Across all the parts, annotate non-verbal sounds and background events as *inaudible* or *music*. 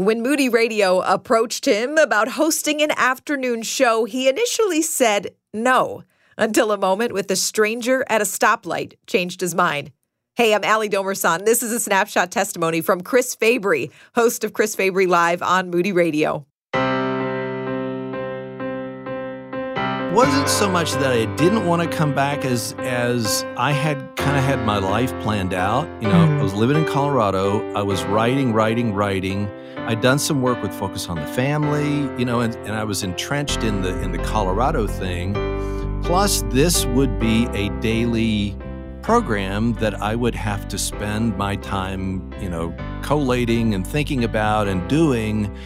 When Moody Radio approached him about hosting an afternoon show, he initially said no, until a moment with a stranger at a stoplight changed his mind. Hey, I'm Ali Domerson. This is a snapshot testimony from Chris Fabry, host of Chris Fabry Live on Moody Radio. Wasn't so much that I didn't want to come back as as I had kind of had my life planned out. You know, mm. I was living in Colorado. I was writing, writing, writing. I'd done some work with Focus on the Family, you know, and, and I was entrenched in the in the Colorado thing. Plus, this would be a daily program that I would have to spend my time, you know, collating and thinking about and doing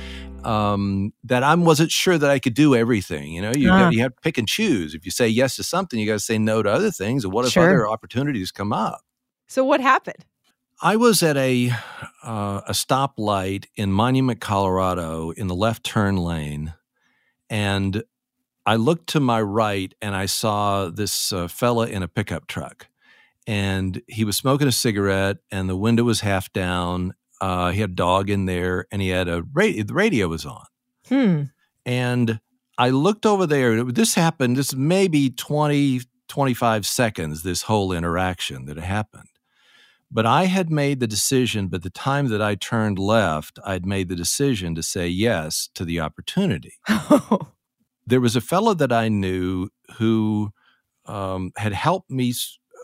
um, that I wasn't sure that I could do everything. You know, you, uh. got, you have to pick and choose. If you say yes to something, you got to say no to other things. And what if sure. other opportunities come up? So what happened? I was at a uh, a stoplight in Monument, Colorado, in the left turn lane, and I looked to my right and I saw this uh, fella in a pickup truck, and he was smoking a cigarette, and the window was half down, uh, he had a dog in there, and he had a radio. The radio was on. Hmm. And I looked over there. This happened. This maybe 20, 25 seconds. This whole interaction that happened. But I had made the decision. But the time that I turned left, I'd made the decision to say yes to the opportunity. *laughs* there was a fellow that I knew who um, had helped me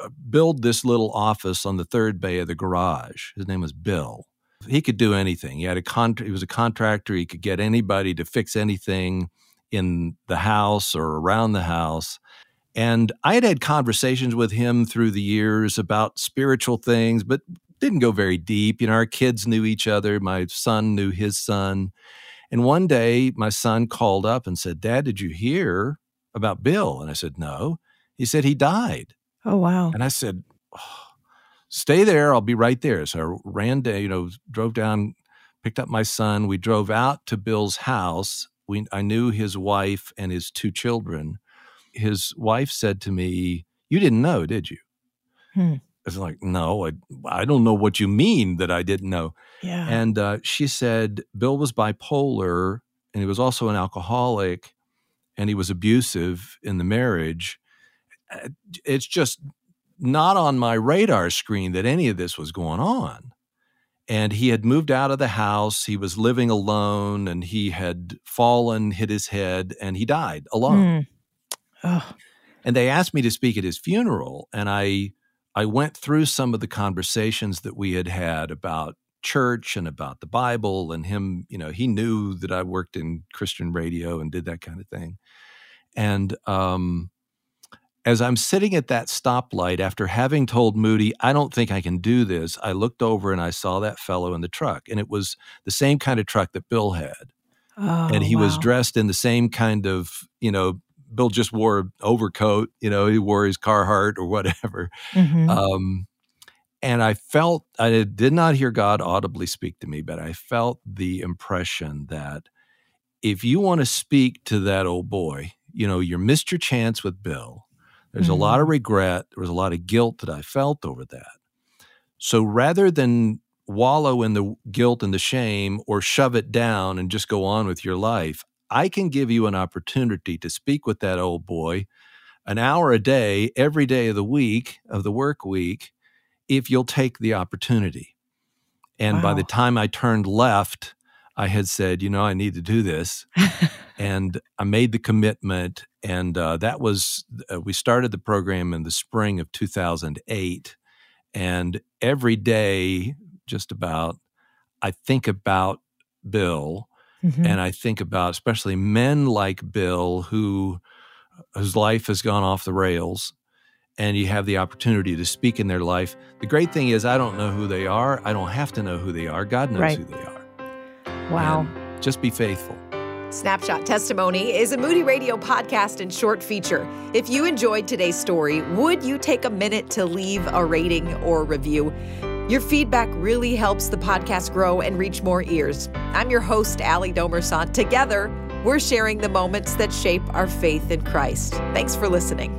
uh, build this little office on the third bay of the garage. His name was Bill. He could do anything. He had a con- he was a contractor. He could get anybody to fix anything in the house or around the house. And I had had conversations with him through the years about spiritual things, but didn't go very deep. You know, our kids knew each other. My son knew his son. And one day my son called up and said, Dad, did you hear about Bill? And I said, No. He said he died. Oh, wow. And I said, oh, stay there. I'll be right there. So I ran down, you know, drove down, picked up my son. We drove out to Bill's house. We, I knew his wife and his two children. His wife said to me, You didn't know, did you? Hmm. I was like, No, I, I don't know what you mean that I didn't know. Yeah. And uh, she said, Bill was bipolar and he was also an alcoholic and he was abusive in the marriage. Uh, it's just not on my radar screen that any of this was going on. And he had moved out of the house. He was living alone and he had fallen, hit his head, and he died alone. Mm. And they asked me to speak at his funeral. And I, I went through some of the conversations that we had had about church and about the Bible and him, you know, he knew that I worked in Christian radio and did that kind of thing. And um, as I'm sitting at that stoplight after having told Moody, I don't think I can do this, I looked over and I saw that fellow in the truck. And it was the same kind of truck that Bill had. Oh, and he wow. was dressed in the same kind of, you know, Bill just wore an overcoat, you know, he wore his Carhartt or whatever. Mm-hmm. Um, and I felt, I did not hear God audibly speak to me, but I felt the impression that if you want to speak to that old boy, you know, you missed your chance with Bill there's mm-hmm. a lot of mm-hmm. regret. There was a lot of guilt that I felt over that. So rather than wallow in the guilt and the shame or shove it down and just go on with your life, I can give you an opportunity to speak with that old boy an hour a day, every day of the week, of the work week, if you'll take the opportunity. And wow. by the time I turned left, I had said, you know, I need to do this. *laughs* and I made the commitment. And uh, that was, uh, we started the program in the spring of 2008. And every day, just about, I think about Bill. Mm-hmm. And I think about especially men like Bill who whose life has gone off the rails and you have the opportunity to speak in their life. The great thing is I don't know who they are. I don't have to know who they are. God knows right. who they are. Wow. And just be faithful. Snapshot Testimony is a Moody Radio podcast and short feature. If you enjoyed today's story, would you take a minute to leave a rating or review? Your feedback really helps the podcast grow and reach more ears. I'm your host, Ali Domersant. Together, we're sharing the moments that shape our faith in Christ. Thanks for listening.